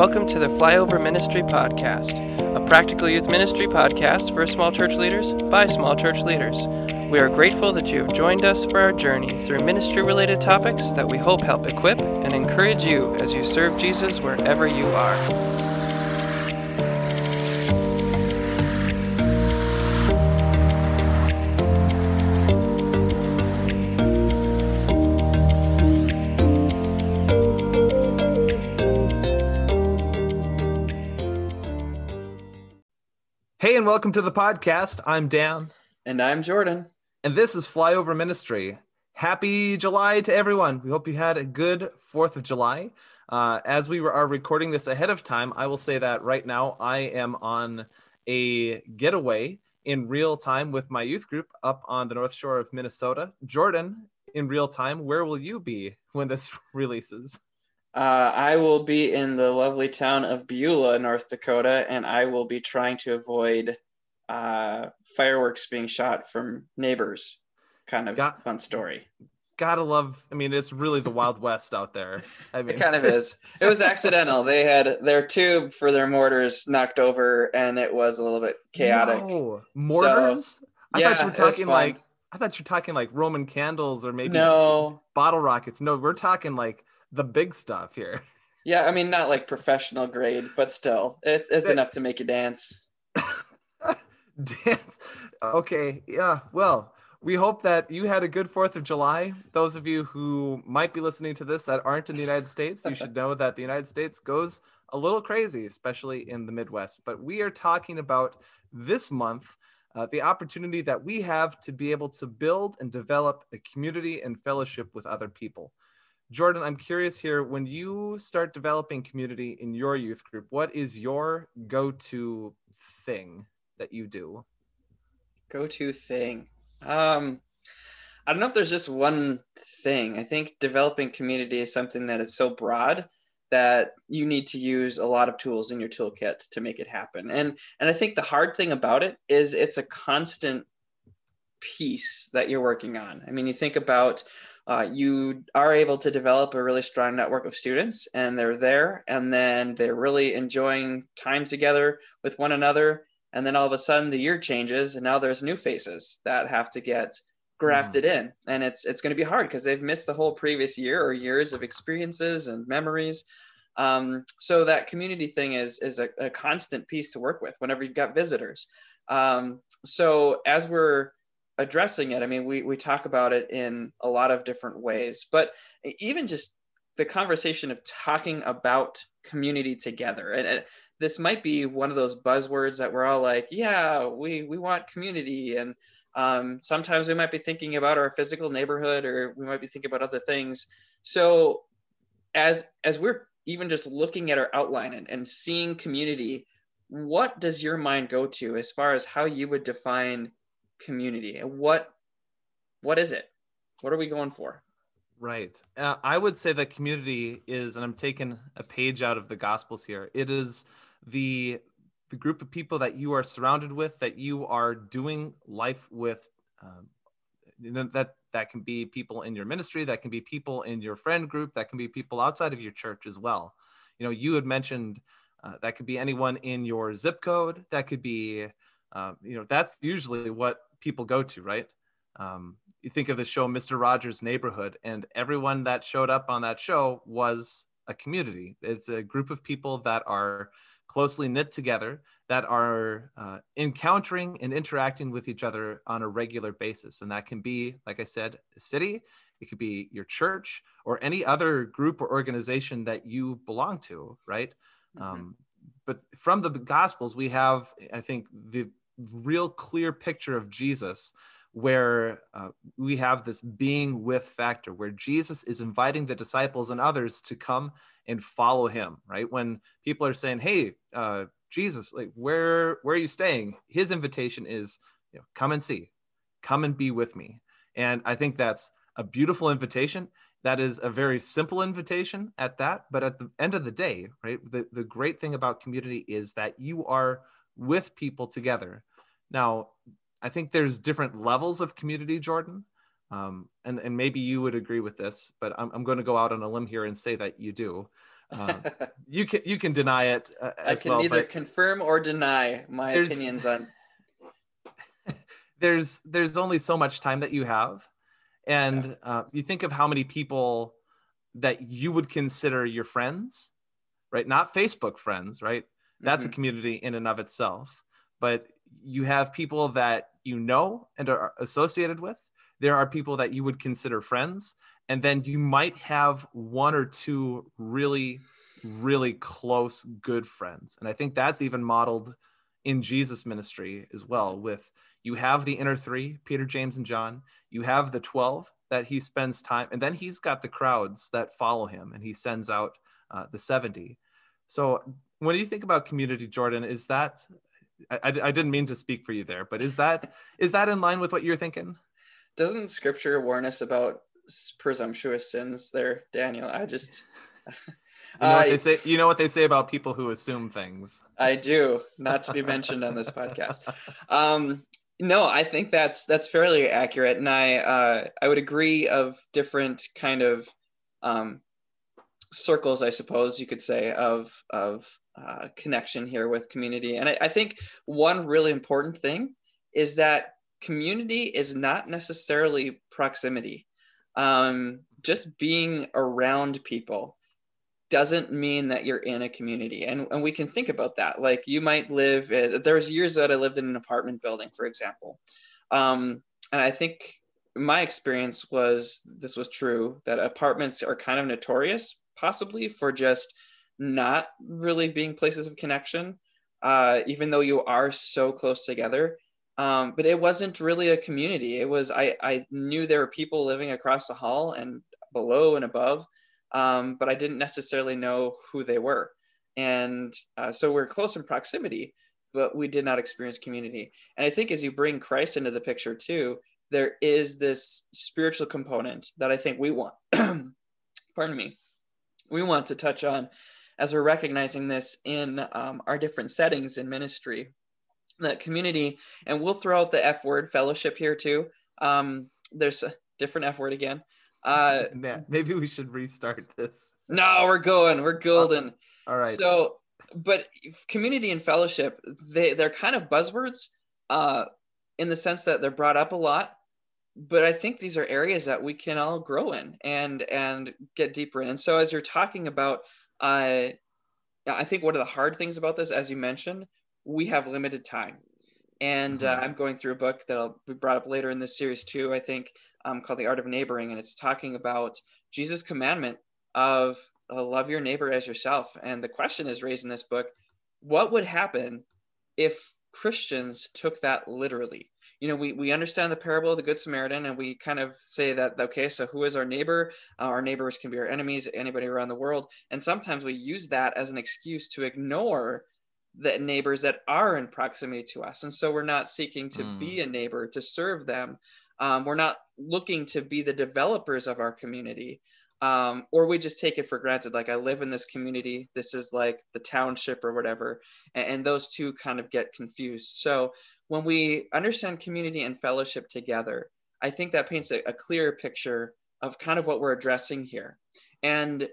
Welcome to the Flyover Ministry Podcast, a practical youth ministry podcast for small church leaders by small church leaders. We are grateful that you have joined us for our journey through ministry related topics that we hope help equip and encourage you as you serve Jesus wherever you are. Welcome to the podcast. I'm Dan. And I'm Jordan. And this is Flyover Ministry. Happy July to everyone. We hope you had a good 4th of July. Uh, as we are recording this ahead of time, I will say that right now I am on a getaway in real time with my youth group up on the North Shore of Minnesota. Jordan, in real time, where will you be when this releases? Uh, I will be in the lovely town of Beulah, North Dakota, and I will be trying to avoid uh, fireworks being shot from neighbors. Kind of Got, fun story. Gotta love. I mean, it's really the Wild West out there. I mean, it kind of is. It was accidental. they had their tube for their mortars knocked over, and it was a little bit chaotic. No. Mortars? So, I yeah, thought you were talking like. I thought you were talking like Roman candles or maybe no bottle rockets. No, we're talking like the big stuff here. Yeah, I mean not like professional grade, but still, it's it's enough to make you dance. dance. Okay, yeah. Well, we hope that you had a good Fourth of July. Those of you who might be listening to this that aren't in the United States, you should know that the United States goes a little crazy, especially in the Midwest. But we are talking about this month. Uh, the opportunity that we have to be able to build and develop a community and fellowship with other people. Jordan, I'm curious here when you start developing community in your youth group, what is your go to thing that you do? Go to thing. Um, I don't know if there's just one thing. I think developing community is something that is so broad that you need to use a lot of tools in your toolkit to make it happen. And and I think the hard thing about it is it's a constant piece that you're working on. I mean, you think about uh, you are able to develop a really strong network of students and they're there and then they're really enjoying time together with one another and then all of a sudden the year changes and now there's new faces that have to get grafted mm. in and it's it's going to be hard because they've missed the whole previous year or years of experiences and memories um, so that community thing is is a, a, constant piece to work with whenever you've got visitors um, so as we're addressing it. I mean, we, we talk about it in a lot of different ways, but even just the conversation of talking about community together. And, and this might be one of those buzzwords that we're all like, yeah, we, we want community. And um, sometimes we might be thinking about our physical neighborhood or we might be thinking about other things. So as, as we're even just looking at our outline and, and seeing community, what does your mind go to as far as how you would define community? And what what is it? What are we going for? Right. Uh, i would say that community is and i'm taking a page out of the gospels here it is the the group of people that you are surrounded with that you are doing life with um, you know, that that can be people in your ministry that can be people in your friend group that can be people outside of your church as well. You know you had mentioned uh, that could be anyone in your zip code that could be uh, you know that's usually what people go to, right? Um, you think of the show Mr. Rogers' Neighborhood, and everyone that showed up on that show was a community. It's a group of people that are closely knit together, that are uh, encountering and interacting with each other on a regular basis. And that can be, like I said, a city, it could be your church, or any other group or organization that you belong to, right? Mm-hmm. Um, but from the Gospels, we have, I think, the real clear picture of Jesus where uh, we have this being with factor where Jesus is inviting the disciples and others to come and follow him, right? When people are saying, Hey, uh, Jesus, like where, where are you staying? His invitation is, you know, come and see, come and be with me. And I think that's a beautiful invitation. That is a very simple invitation at that. But at the end of the day, right, the, the great thing about community is that you are with people together now, I think there's different levels of community, Jordan. Um, and, and maybe you would agree with this, but I'm, I'm going to go out on a limb here and say that you do. Uh, you can you can deny it uh, I can well. neither confirm or deny my opinions on. there's there's only so much time that you have, and uh, you think of how many people that you would consider your friends, right? Not Facebook friends, right? That's a Mhm. community in and of itself. But you have people that you know and are associated with. There are people that you would consider friends. And then you might have one or two really, really close, good friends. And I think that's even modeled in Jesus' ministry as well. With you have the inner three, Peter, James, and John. You have the 12 that he spends time, and then he's got the crowds that follow him, and he sends out uh, the 70. So when do you think about community, Jordan, is that I, I, I didn't mean to speak for you there, but is that is that in line with what you're thinking? Doesn't Scripture warn us about presumptuous sins? There, Daniel. I just. You know, what they say, you know what they say about people who assume things. I do, not to be mentioned on this podcast. Um, no, I think that's that's fairly accurate, and I uh, I would agree of different kind of um, circles, I suppose you could say, of of uh, connection here with community. And I, I think one really important thing is that community is not necessarily proximity. Um, just being around people doesn't mean that you're in a community and, and we can think about that like you might live there was years that i lived in an apartment building for example um, and i think my experience was this was true that apartments are kind of notorious possibly for just not really being places of connection uh, even though you are so close together um, but it wasn't really a community it was I, I knew there were people living across the hall and below and above um, but I didn't necessarily know who they were. And uh, so we're close in proximity, but we did not experience community. And I think as you bring Christ into the picture too, there is this spiritual component that I think we want, pardon me, we want to touch on as we're recognizing this in um, our different settings in ministry. That community, and we'll throw out the F word fellowship here too. Um, there's a different F word again. Uh, maybe we should restart this. no, we're going, we're golden. All right. So, but community and fellowship, they they're kind of buzzwords, uh, in the sense that they're brought up a lot. But I think these are areas that we can all grow in and and get deeper in. And so, as you're talking about, uh, I think one of the hard things about this, as you mentioned, we have limited time. And uh, Mhm. I'm going through a book that'll be brought up later in this series too. I think um, called The Art of Neighboring, and it's talking about Jesus' commandment of uh, love your neighbor as yourself. And the question is raised in this book what would happen if Christians took that literally? You know, we, we understand the parable of the Good Samaritan, and we kind of say that, okay, so who is our neighbor? Uh, our neighbors can be our enemies, anybody around the world. And sometimes we use that as an excuse to ignore the neighbors that are in proximity to us. And so we're not seeking to Mm. be a neighbor, to serve them. Um, we're not looking to be the developers of our community um, or we just take it for granted. Like i live in this community. This is like the township or whatever. And, and those two kind of get confused. So when we understand community and fellowship together i think that paints a, a clearer picture of kind of what we're addressing here. And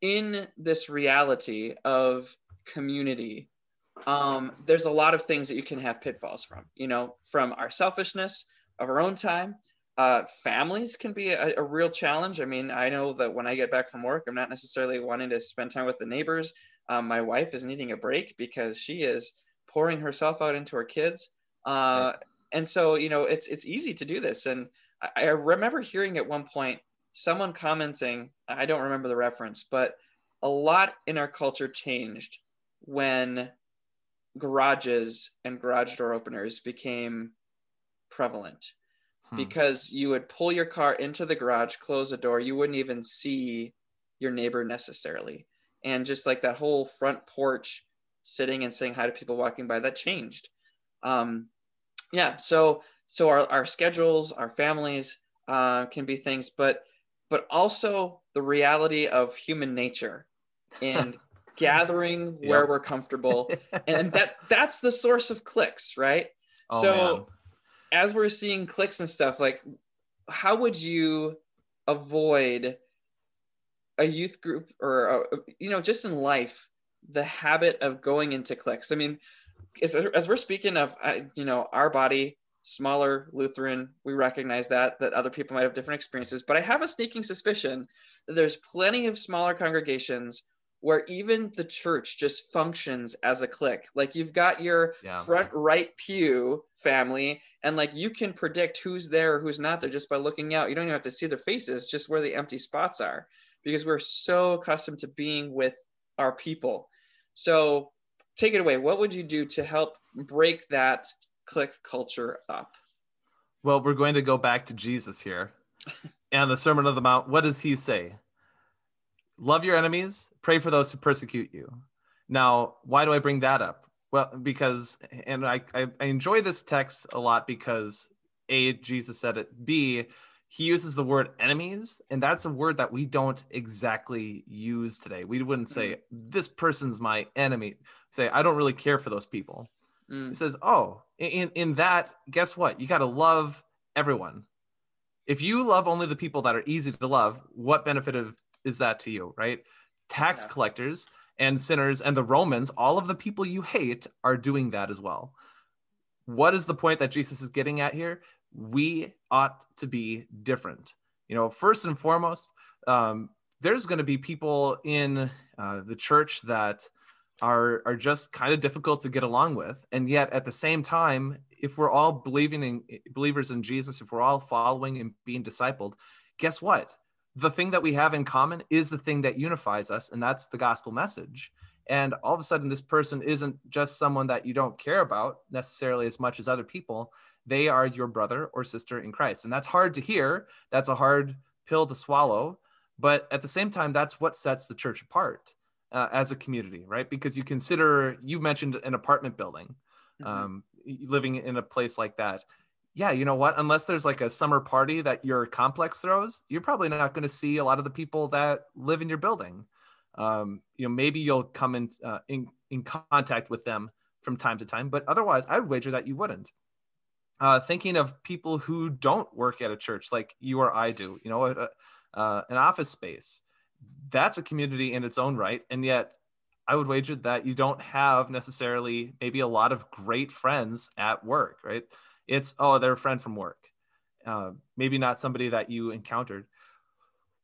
in this reality of community um, there's a lot of things that you can have pitfalls from you know from our selfishness of our own time uh, families can be a, a, real challenge. I mean, I know that when I get back from work, I'm not necessarily wanting to spend time with the neighbors. Um, my wife is needing a break because she is pouring herself out into her kids. Uh, and so, you know, it's it's easy to do this. And I, I remember hearing at one point someone commenting. I don't remember the reference, but a lot in our culture changed when garages and garage door openers became prevalent Hmm. because you would pull your car into the garage, close the door, you wouldn't even see your neighbor necessarily. And just like that whole front porch sitting and saying hi to people walking by, that changed. Um, yeah, so so our, our schedules, our families uh, can be things, but but also the reality of human nature and gathering where Yep. we're comfortable. And that that's the source of cliques, right? Oh, so man. As we're seeing cliques and stuff like how would you avoid a youth group or uh, you know just in life the habit of going into cliques? i mean as we're speaking of you know our body smaller lutheran we recognize that that other people might have different experiences but i have a sneaking suspicion that there's plenty of smaller congregations where even the church just functions as a clique. Like you've got your yeah. front right pew family, and like you can predict who's there or who's not there just by looking out. You don't even have to see their faces, just where the empty spots are, because we're so accustomed to being with our people. So take it away. What would you do to help break that clique culture up? Well, we're going to go back to Jesus here. and the Sermon of the Mount, what does he say? love your enemies, pray for those who persecute you. Now, why do I bring that up? Well, because, and I, I, I enjoy this text a lot because A, Jesus said it, B, he uses the word enemies, and that's a word that we don't exactly use today. We wouldn't say, mm. this person's my enemy. Say, I don't really care for those people. Mm. He says, oh, in, in that, guess what? You got to love everyone. If you love only the people that are easy to love, what benefit of is that to you, right? Tax yeah. collectors and sinners and the Romans, all of the people you hate are doing that as well. What is the point that Jesus is getting at here? We ought to be different. You know, first and foremost, um, there's going to be people in uh, the church that are are just kind of difficult to get along with, and yet at the same time, if we're all believing in believers in Jesus, if we're all following and being discipled, guess what? The thing that we have in common is the thing that unifies us, and that's the gospel message. And all of a sudden, this person isn't just someone that you don't care about necessarily as much as other people. They are your brother or sister in Christ. And that's hard to hear. That's a hard pill to swallow. But at the same time, that's what sets the church apart uh, as a community, right? Because you consider, you mentioned an apartment building, mm-hmm. um, living in a place like that yeah, you know what? Unless there's like a summer party that your complex throws, you're probably not going to see a lot of the people that live in your building. Um, you know, maybe you'll come in, uh, in in contact with them from time to time, but otherwise, I would wager that you wouldn't. Uh, thinking of people who don't work at a church like you or I do, you know, a, uh, an office space, that's a community in its own right, and yet I would wager that you don't have necessarily maybe a lot of great friends at work, right? It's oh, they're a friend from work. Uh, maybe not somebody that you encountered.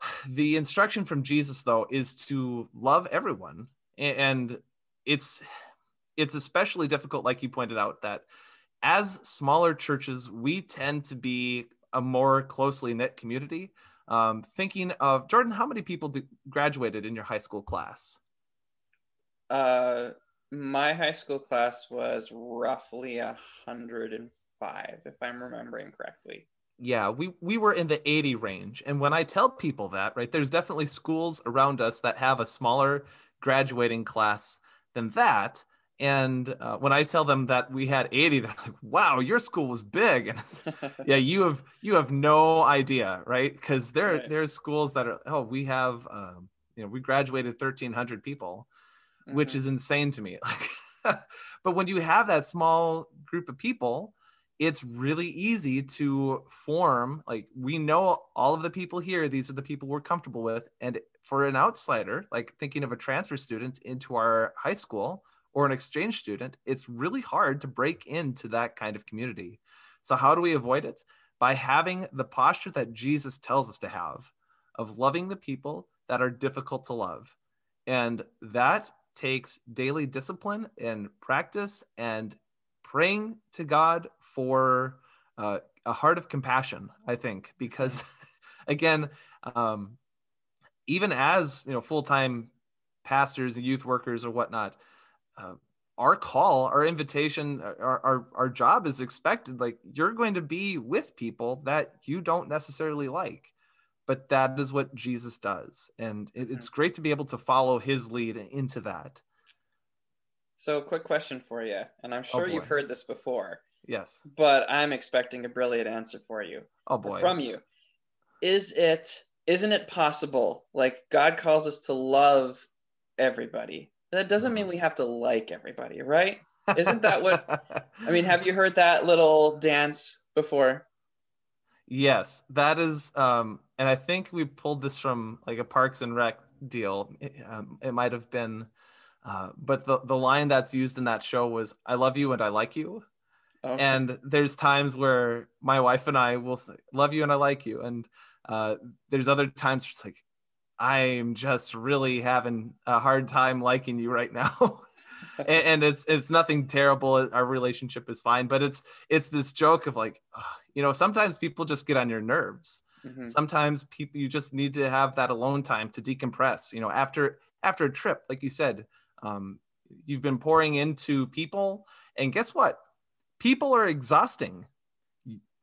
The instruction from Jesus, though, is to love everyone, and it's it's especially difficult, like you pointed out, that as smaller churches, we tend to be a more closely knit community. Um, thinking of Jordan, how many people graduated in your high school class? Uh, my high school class was roughly a hundred and five, if I'm remembering correctly. Yeah, we we were in the 80 range. And when I tell people that, right, there's definitely schools around us that have a smaller graduating class than that. And uh, when I tell them that we had 80, they're like, "Wow, your school was big." And yeah, you have you have no idea, right? Because there right. there's schools that are oh, we have um, you know we graduated 1,300 people, mm-hmm. which is insane to me. but when you have that small group of people, it's really easy to form like we know all of the people here these are the people we're comfortable with and for an outsider like thinking of a transfer student into our high school or an exchange student it's really hard to break into that kind of community. So how do we avoid it? By having the posture that jesus tells us to have of loving the people that are difficult to love. And that takes daily discipline and practice and praying to God for uh, a heart of compassion, I think, because again, um, even as you know, full time pastors and youth workers or whatnot, uh, our call, our invitation, our, our, our job is expected. Like you're going to be with people that you don't necessarily like, but that is what Jesus does. And it, it's great to be able to follow his lead into that. So, quick question for you, and I'm oh, sure oh you've heard this before. Yes. But I'm expecting a brilliant answer for you. Oh boy. From you. Is it isn't it possible like God calls us to love everybody? That doesn't mean we have to like everybody, right? Isn't that what I mean, have you heard that little dance before? Yes, that is, um, and I think we pulled this from like a Parks and Rec deal. It, um, it might have been, uh, but the the line that's used in that show was "I love you and I like you," okay. and there's times where my wife and I will say "love you and I like you," and uh, there's other times it's like I'm just really having a hard time liking you right now. and, and, it's it's nothing terrible. Our relationship is fine, but it's it's this joke of like, you know, sometimes people just get on your nerves. Mm-hmm. Sometimes people you just need to have that alone time to decompress. You know, after after a trip, like you said, um, you've been pouring into people, and guess what? People are exhausting.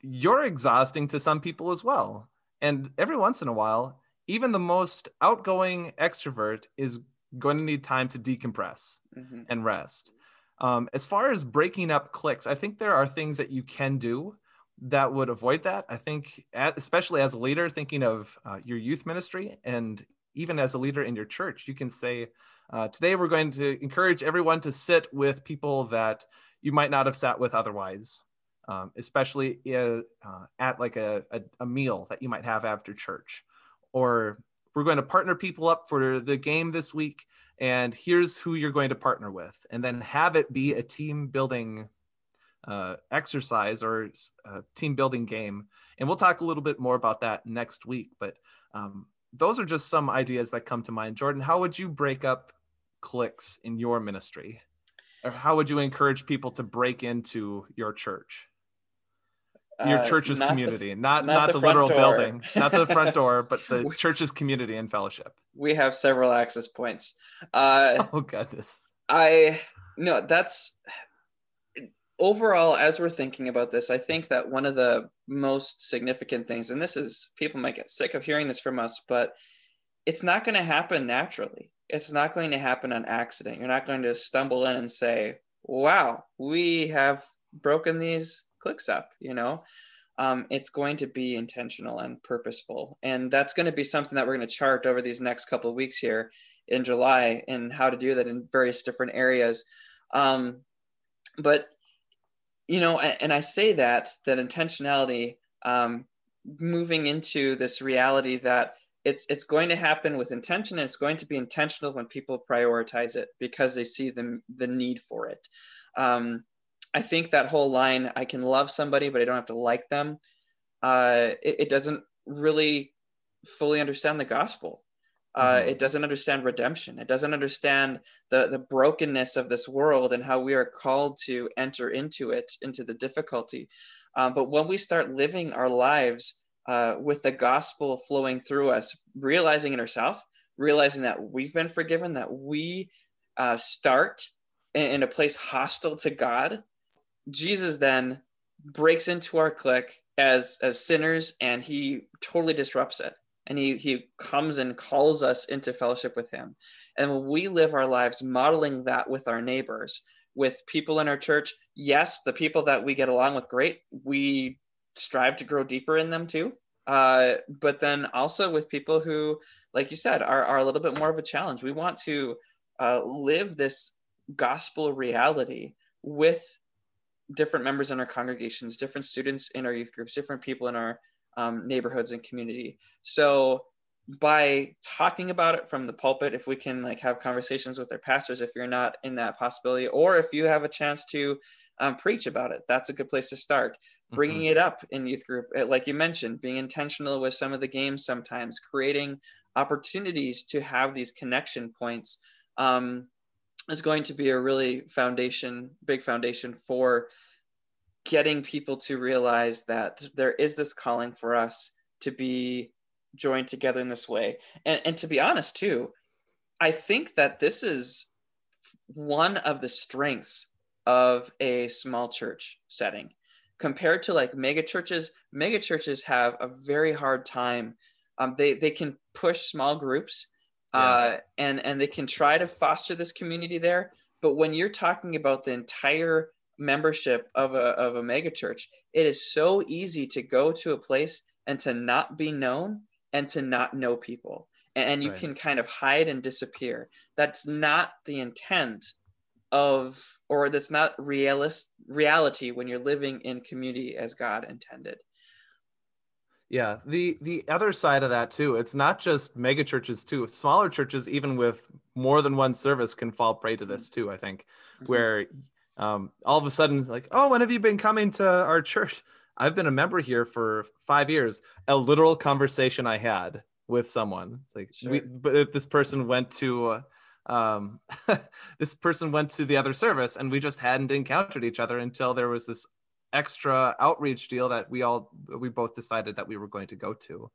You're exhausting to some people as well. And every once in a while, even the most outgoing extrovert is going to need time to decompress mm-hmm. and rest. Um, as far as breaking up cliques, I think there are things that you can do that would avoid that. I think, especially as a leader, thinking of uh, your youth ministry and even as a leader in your church, you can say, uh, Today we're going to encourage everyone to sit with people that you might not have sat with otherwise. Um, especially uh, at like a, a, a meal that you might have after church. Or we're going to partner people up for the game this week and here's who you're going to partner with. And then have it be a team building uh, exercise or a team building game. And we'll talk a little bit more about that next week but um, those are just some ideas that come to mind. Jordan how would you break up cliques in your ministry or how would you encourage people to break into your church your uh, church's not community, the, not not, not the, the literal door. building, not the front door, but the church's community and fellowship. We have several access points. Uh, oh goodness. I no, that's overall as we're thinking about this. I think that one of the most significant things, and this is people might get sick of hearing this from us, but it's not going to happen naturally. It's not going to happen on accident. You're not going to stumble in and say, "Wow, we have broken these cliques up you know? Um, it's going to be intentional and purposeful. And that's going to be something that we're going to chart over these next couple of weeks here in july and how to do that in various different areas. Um, but you know and i say that that intentionality um, moving into this reality that it's it's going to happen with intention and it's going to be intentional when people prioritize it because they see the, the need for it um, I think that whole line, I can love somebody, but I don't have to like them, uh, it, it, doesn't really fully understand the gospel. Uh, mm-hmm. It doesn't understand redemption. It doesn't understand the, the brokenness of this world and how we are called to enter into it, into the difficulty. Um, but when we start living our lives uh, with the gospel flowing through us, realizing it ourselves, realizing that we've been forgiven, that we uh, start in, in a place hostile to God, Jesus then breaks into our clique as as sinners and he totally disrupts it. And he he comes and calls us into fellowship with him. And when we live our lives modeling that with our neighbors with people in our church. Yes the people that we get along with great. We strive to grow deeper in them too uh, but then also with people who like you said are, are a little bit more of a challenge we want to uh, live this gospel reality with different members in our congregations, different students in our youth groups, different people in our um, neighborhoods and community. So by talking about it from the pulpit, if we can like have conversations with our pastors, if you're not in that possibility, or if you have a chance to um, preach about it, that's a good place to start. Bringing mm-hmm. it up in youth group, eh, like you mentioned, being intentional with some of the games sometimes, creating opportunities to have these connection points. Um, is going to be a really foundation, big foundation for getting people to realize that there is this calling for us to be joined together in this way. And, and to be honest, too, I think that this is one of the strengths of a small church setting compared to like mega churches. Mega churches have a very hard time. Um, they, they can push small groups yeah. uh, and and they can try to foster this community there. But when you're talking about the entire membership of a of a mega church, it is so easy to go to a place and to not be known and to not know people, and, you right. can kind of hide and disappear. That's not the intent of, or that's not realist reality when you're living in community as God intended. Yeah, the the other side of that too. It's not just mega churches too. Smaller churches, even with more than one service, can fall prey to this too. I think, mm-hmm. where um, all of a sudden, like, oh, when have you been coming to our church? I've been a member here for five years. A literal conversation I had with someone. It's like, sure. we, but this person went to, um, this person went to the other service, and we just hadn't encountered each other until there was this extra outreach deal that we all we both decided that we were going to go to.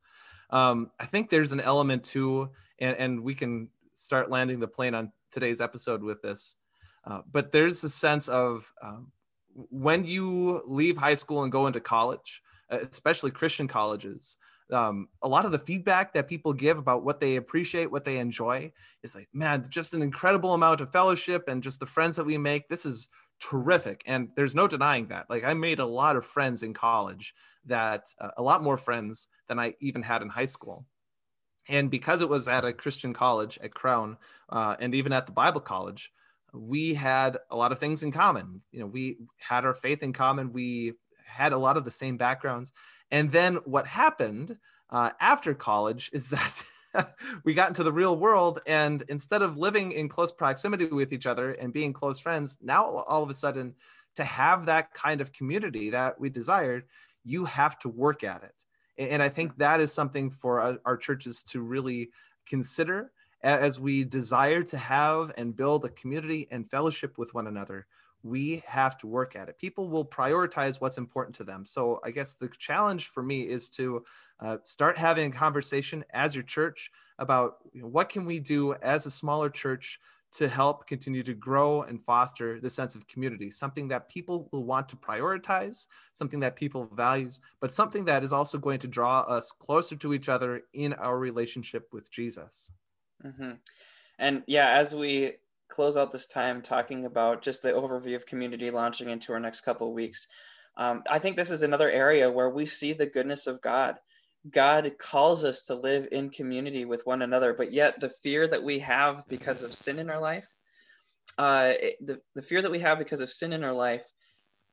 Um, I think there's an element too, and, and we can start landing the plane on today's episode with this. Uh, but there's the sense of um, when you leave high school and go into college, uh, especially Christian colleges, um, a lot of the feedback that people give about what they appreciate, what they enjoy, is like, man, just an incredible amount of fellowship and just the friends that we make. This is terrific. And there's no denying that. Like i made a lot of friends in college that uh, a lot more friends than i even had in high school. And because it was at a christian college at crown uh, and even at the bible college we had a lot of things in common. You know we had our faith in common. We had a lot of the same backgrounds and then what happened uh, after college is that we got into the real world and instead of living in close proximity with each other and being close friends now all of a sudden to have that kind of community that we desired you have to work at it. And i think that is something for our churches to really consider as we desire to have and build a community and fellowship with one another we have to work at it. People will prioritize what's important to them. So I guess the challenge for me is to uh, start having a conversation as your church about you know, what can we do as a smaller church to help continue to grow and foster the sense of community, something that people will want to prioritize, something that people values, but something that is also going to draw us closer to each other in our relationship with Jesus. Mm-hmm. And yeah, as we close out this time talking about just the overview of community launching into our next couple of weeks. Um, I think this is another area where we see the goodness of God. God calls us to live in community with one another, but yet the fear that we have because of sin in our life, uh, the, the fear that we have because of sin in our life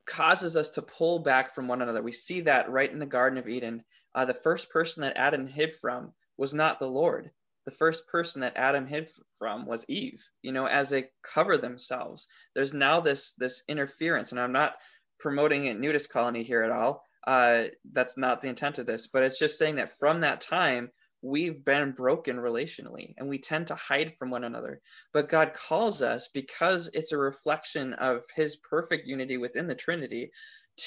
causes us to pull back from one another. We see that right in the Garden of Eden. Uh, the first person that Adam hid from was not the Lord the first person that Adam hid from was Eve. You know, as they cover themselves, there's now this this interference, and I'm not promoting a nudist colony here at all. Uh, that's not the intent of this, but it's just saying that from that time we've been broken relationally and we tend to hide from one another. But God calls us because it's a reflection of his perfect unity within the Trinity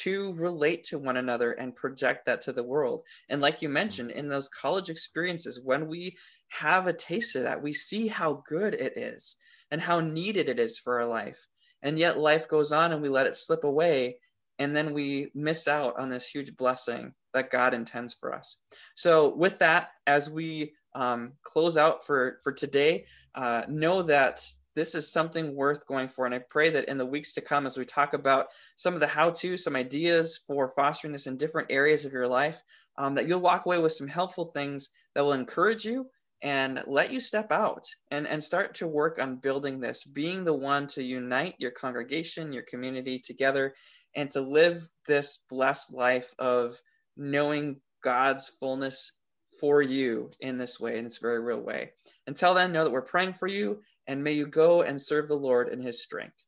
to relate to one another and project that to the world. And like you mentioned, in those college experiences, when we have a taste of that, we see how good it is and how needed it is for our life. And yet life goes on and we let it slip away. And then we miss out on this huge blessing that God intends for us. So, with that, as we um, close out for, for today, uh, know that this is something worth going for. And I pray that in the weeks to come, as we talk about some of the how to, some ideas for fostering this in different areas of your life, um, that you'll walk away with some helpful things that will encourage you and let you step out and, and start to work on building this, being the one to unite your congregation, your community together, and to live this blessed life of knowing God's fullness for you in this way, in this very real way. Until then, know that we're praying for you and may you go and serve the Lord in his strength.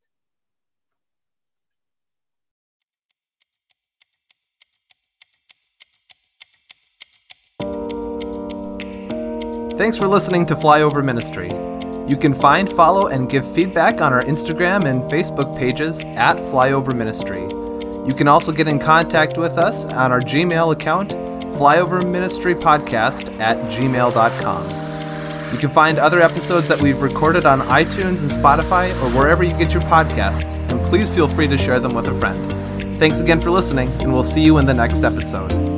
Thanks for listening to Flyover Ministry. You can find, follow, and give feedback on our Instagram and Facebook pages at Flyover Ministry. You can also get in contact with us on our Gmail account, flyoverministrypodcast at gmail.com. You can find other episodes that we've recorded on iTunes and Spotify or wherever you get your podcasts, and please feel free to share them with a friend. Thanks again for listening, and we'll see you in the next episode.